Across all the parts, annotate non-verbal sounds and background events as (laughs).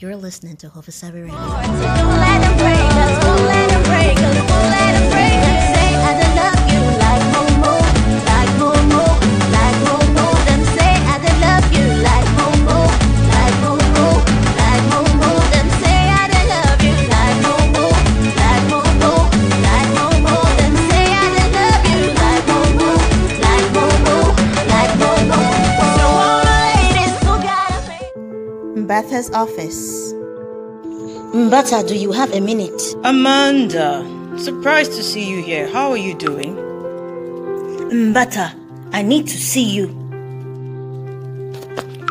You're listening to Hofisabi Radio. Mbatha's office. Mbata, do you have a minute? Amanda, surprised to see you here. How are you doing? Mbata, I need to see you.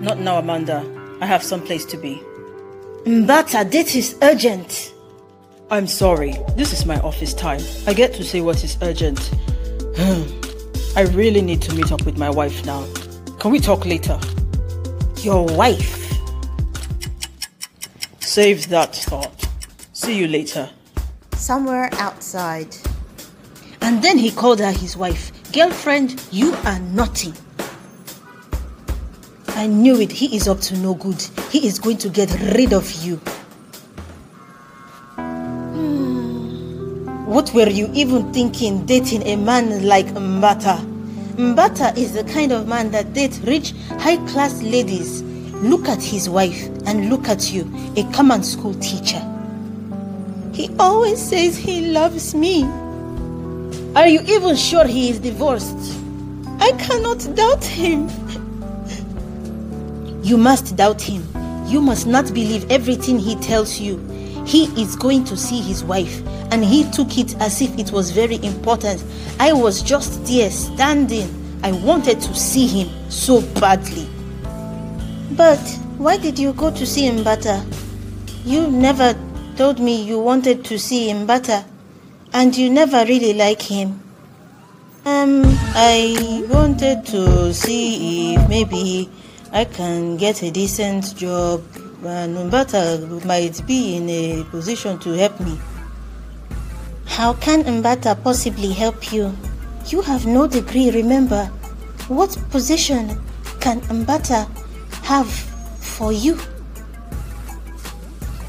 Not now, Amanda. I have someplace to be. Mbata, this is urgent. I'm sorry. This is my office time. I get to say what is urgent. (sighs) I really need to meet up with my wife now. Can we talk later? Your wife. Save that thought. See you later. Somewhere outside. And then he called her his wife. Girlfriend, you are nothing. I knew it. He is up to no good. He is going to get rid of you. Hmm. What were you even thinking dating a man like Mbata? Mbata is the kind of man that dates rich, high class ladies. Look at his wife and look at you, a common school teacher. He always says he loves me. Are you even sure he is divorced? I cannot doubt him. (laughs) You must doubt him. You must not believe everything he tells you. He is going to see his wife, and he took it as if it was very important. I was just there standing. I wanted to see him so badly. But why did you go to see Mbata? You never told me you wanted to see Mbata, and you never really like him. Um, I wanted to see if maybe I can get a decent job, and Mbata might be in a position to help me. How can Mbata possibly help you? You have no degree, remember. What position can Mbata have for you?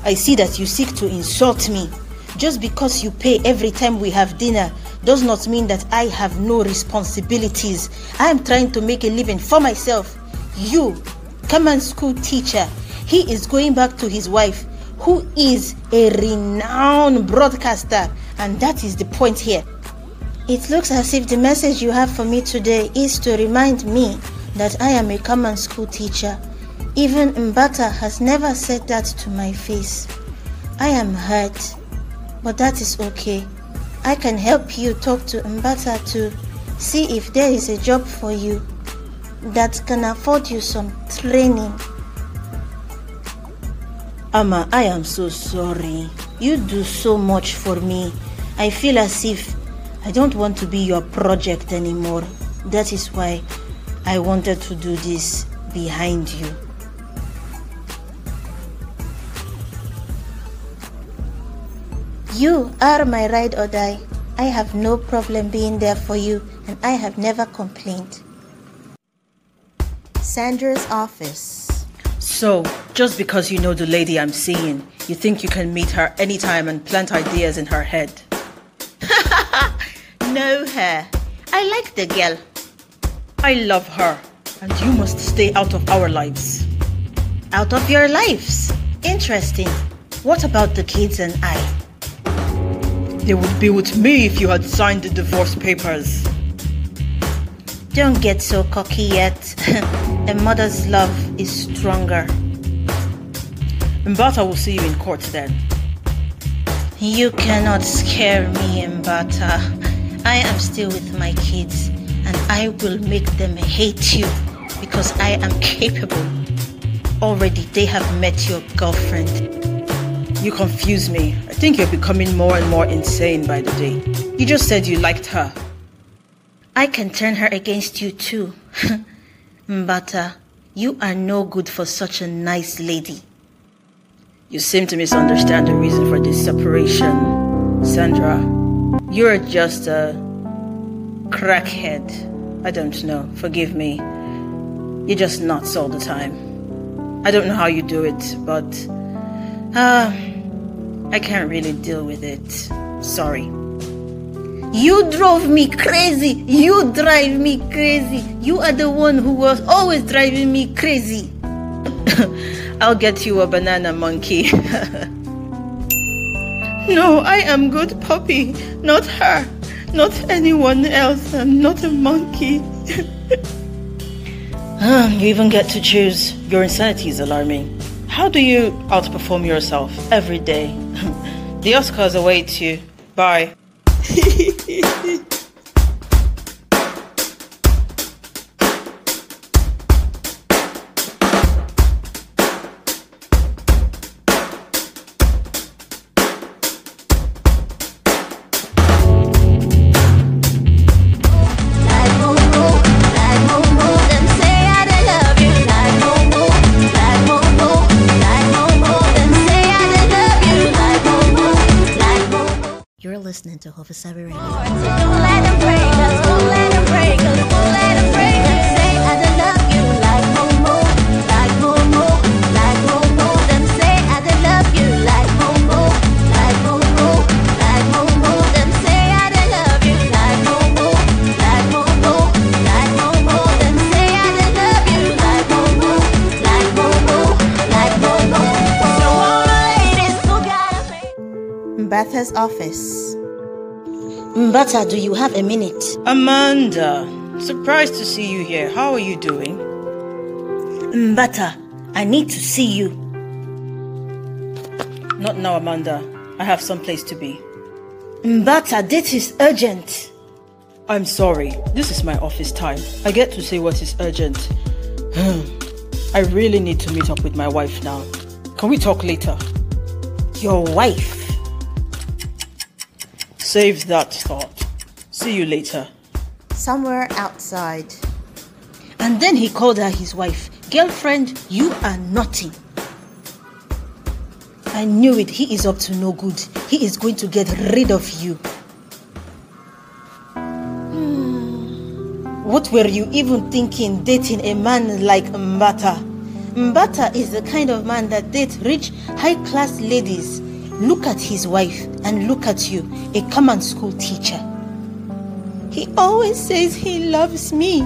I see that you seek to insult me. Just because you pay every time we have dinner does not mean that I have no responsibilities. I am trying to make a living for myself. You, common school teacher, he is going back to his wife, who is a renowned broadcaster, and that is the point here. It looks as if the message you have for me today is to remind me that I am a common school teacher. Even Mbata has never said that to my face. I am hurt, but that is okay. I can help you talk to Mbata to see if there is a job for you that can afford you some training. Ama, I am so sorry. You do so much for me. I feel as if I don't want to be your project anymore. That is why I wanted to do this behind you. You are my ride or die. I have no problem being there for you, and I have never complained. Sandra's office. So, just because you know the lady I'm seeing, you think you can meet her anytime and plant ideas in her head? (laughs) no, her. I like the girl. I love her, and you must stay out of our lives. Out of your lives. Interesting. What about the kids and I? They would be with me if you had signed the divorce papers. Don't get so cocky yet. (laughs) A mother's love is stronger. Mbata will see you in court then. You cannot scare me, Mbata. I am still with my kids, and I will make them hate you because I am capable. Already, they have met your girlfriend. You confuse me. I think you're becoming more and more insane by the day. You just said you liked her. I can turn her against you too. (laughs) Mbata, you are no good for such a nice lady. You seem to misunderstand the reason for this separation, Sandra. You're just a crackhead. I don't know. Forgive me. You're just nuts all the time. I don't know how you do it, but Ah, I can't really deal with it. Sorry. You drove me crazy. You drive me crazy. You are the one who was always driving me crazy. (coughs) I'll get you a banana monkey. (laughs) No, I am good puppy, not her, not anyone else. I'm not a monkey. (laughs) Ah, you even get to choose. Your insanity is alarming. How do you outperform yourself every day? (laughs) the Oscars await you. Bye. (laughs) listening to Hofisabi Radio. Don't let them break us, don't let them break us, don't let them break us. Say I don't love you. Like Momo, like Momo, like Momo, them say I don't love you. Like Momo, like Momo, like Momo, them say I don't love you. Like Momo, like Momo, like Momo, them say I don't love you. Like Momo, like Momo, like Momo. So all the ladies who got a face. Mbatha's office. Mbata, do you have a minute? Amanda, surprised to see you here. How are you doing? Mbata, I need to see you. Not now, Amanda. I have someplace to be. Mbata, this is urgent. I'm sorry. This is my office time. I get to say what is urgent. (sighs) I really need to meet up with my wife now. Can we talk later? Your wife. Save that thought. See you later. Somewhere outside. And then he called her his wife. Girlfriend, you are nothing. I knew it. He is up to no good. He is going to get rid of you. Hmm. What were you even thinking dating a man like Mbata? Mbata is the kind of man that dates rich, high class ladies. Look at his wife and look at you, a common school teacher. He always says he loves me.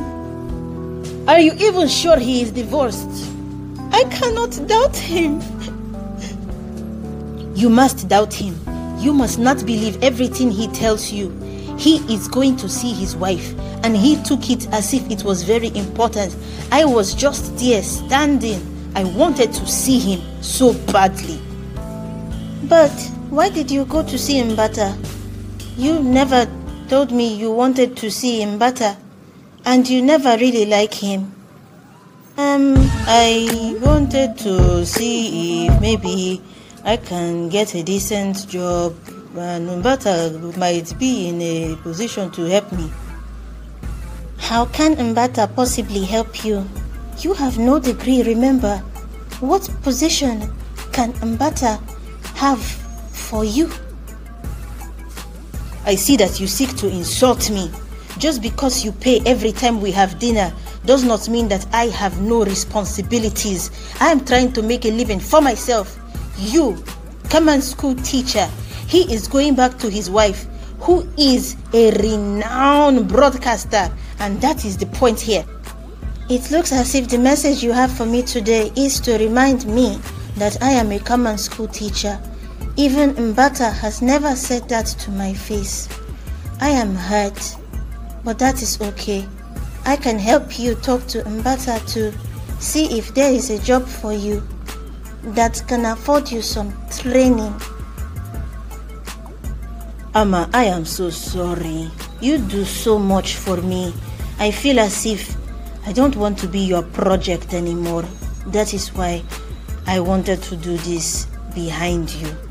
Are you even sure he is divorced? I cannot doubt him. (laughs) You must doubt him. You must not believe everything he tells you. He is going to see his wife, and he took it as if it was very important. I was just there standing. I wanted to see him so badly. But why did you go to see Mbata? You never told me you wanted to see Mbata, and you never really like him. Um, I wanted to see if maybe I can get a decent job, and Mbata might be in a position to help me. How can Mbata possibly help you? You have no degree, remember. What position can Mbata have for you? I see that you seek to insult me. Just because you pay every time we have dinner does not mean that I have no responsibilities. I am trying to make a living for myself. You, common school teacher, he is going back to his wife, who is a renowned broadcaster, and that is the point here. It looks as if the message you have for me today is to remind me that I am a common school teacher. Even Mbata has never said that to my face. I am hurt, but that is okay. I can help you talk to Mbata to see if there is a job for you that can afford you some training. Ama, I am so sorry. You do so much for me. I feel as if I don't want to be your project anymore. That is why I wanted to do this behind you.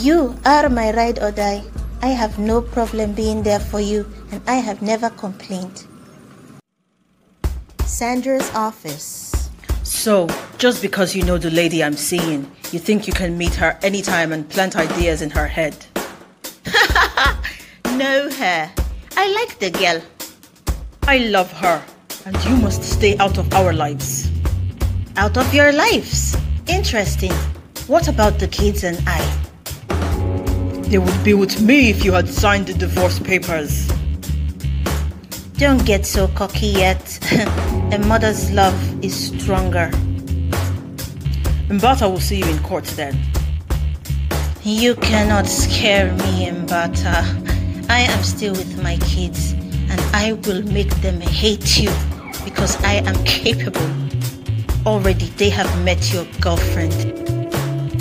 You are my ride or die. I have no problem being there for you, and I have never complained. Sandra's office. So, just because you know the lady I'm seeing, you think you can meet her anytime and plant ideas in her head? (laughs) Know her. I like the girl. I love her. And you must stay out of our lives. Out of your lives. Interesting. What about the kids and I? They would be with me if you had signed the divorce papers. Don't get so cocky yet. (laughs) A mother's love is stronger. Mbata will see you in court then. You cannot scare me, Mbata. I am still with my kids and I will make them hate you because I am capable. Already they have met your girlfriend.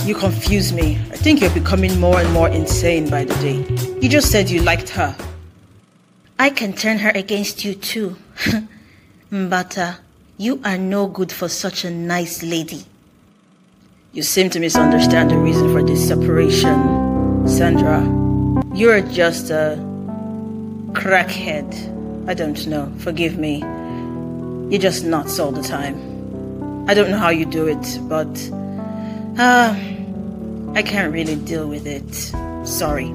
You confuse me. I think you're becoming more and more insane by the day. You just said you liked her. I can turn her against you too. (laughs) Mbata, you are no good for such a nice lady. You seem to misunderstand the reason for this separation, Sandra. You're just a crackhead. I don't know. Forgive me. You're just nuts all the time. I don't know how you do it, but uh, I can't really deal with it. Sorry.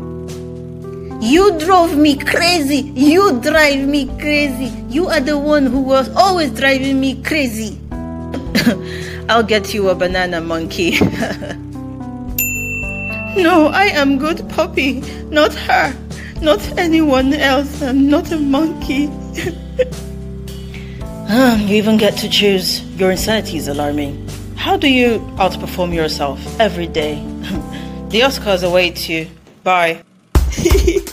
You drove me crazy. You drive me crazy. You are the one who was always driving me crazy. (laughs) I'll get you a banana monkey. (laughs) No, I am good puppy, not her, not anyone else. I'm not a monkey. (laughs) Ah, you even get to choose. Your insanity is alarming. How do you outperform yourself every day? The Oscars await you. Bye. (laughs)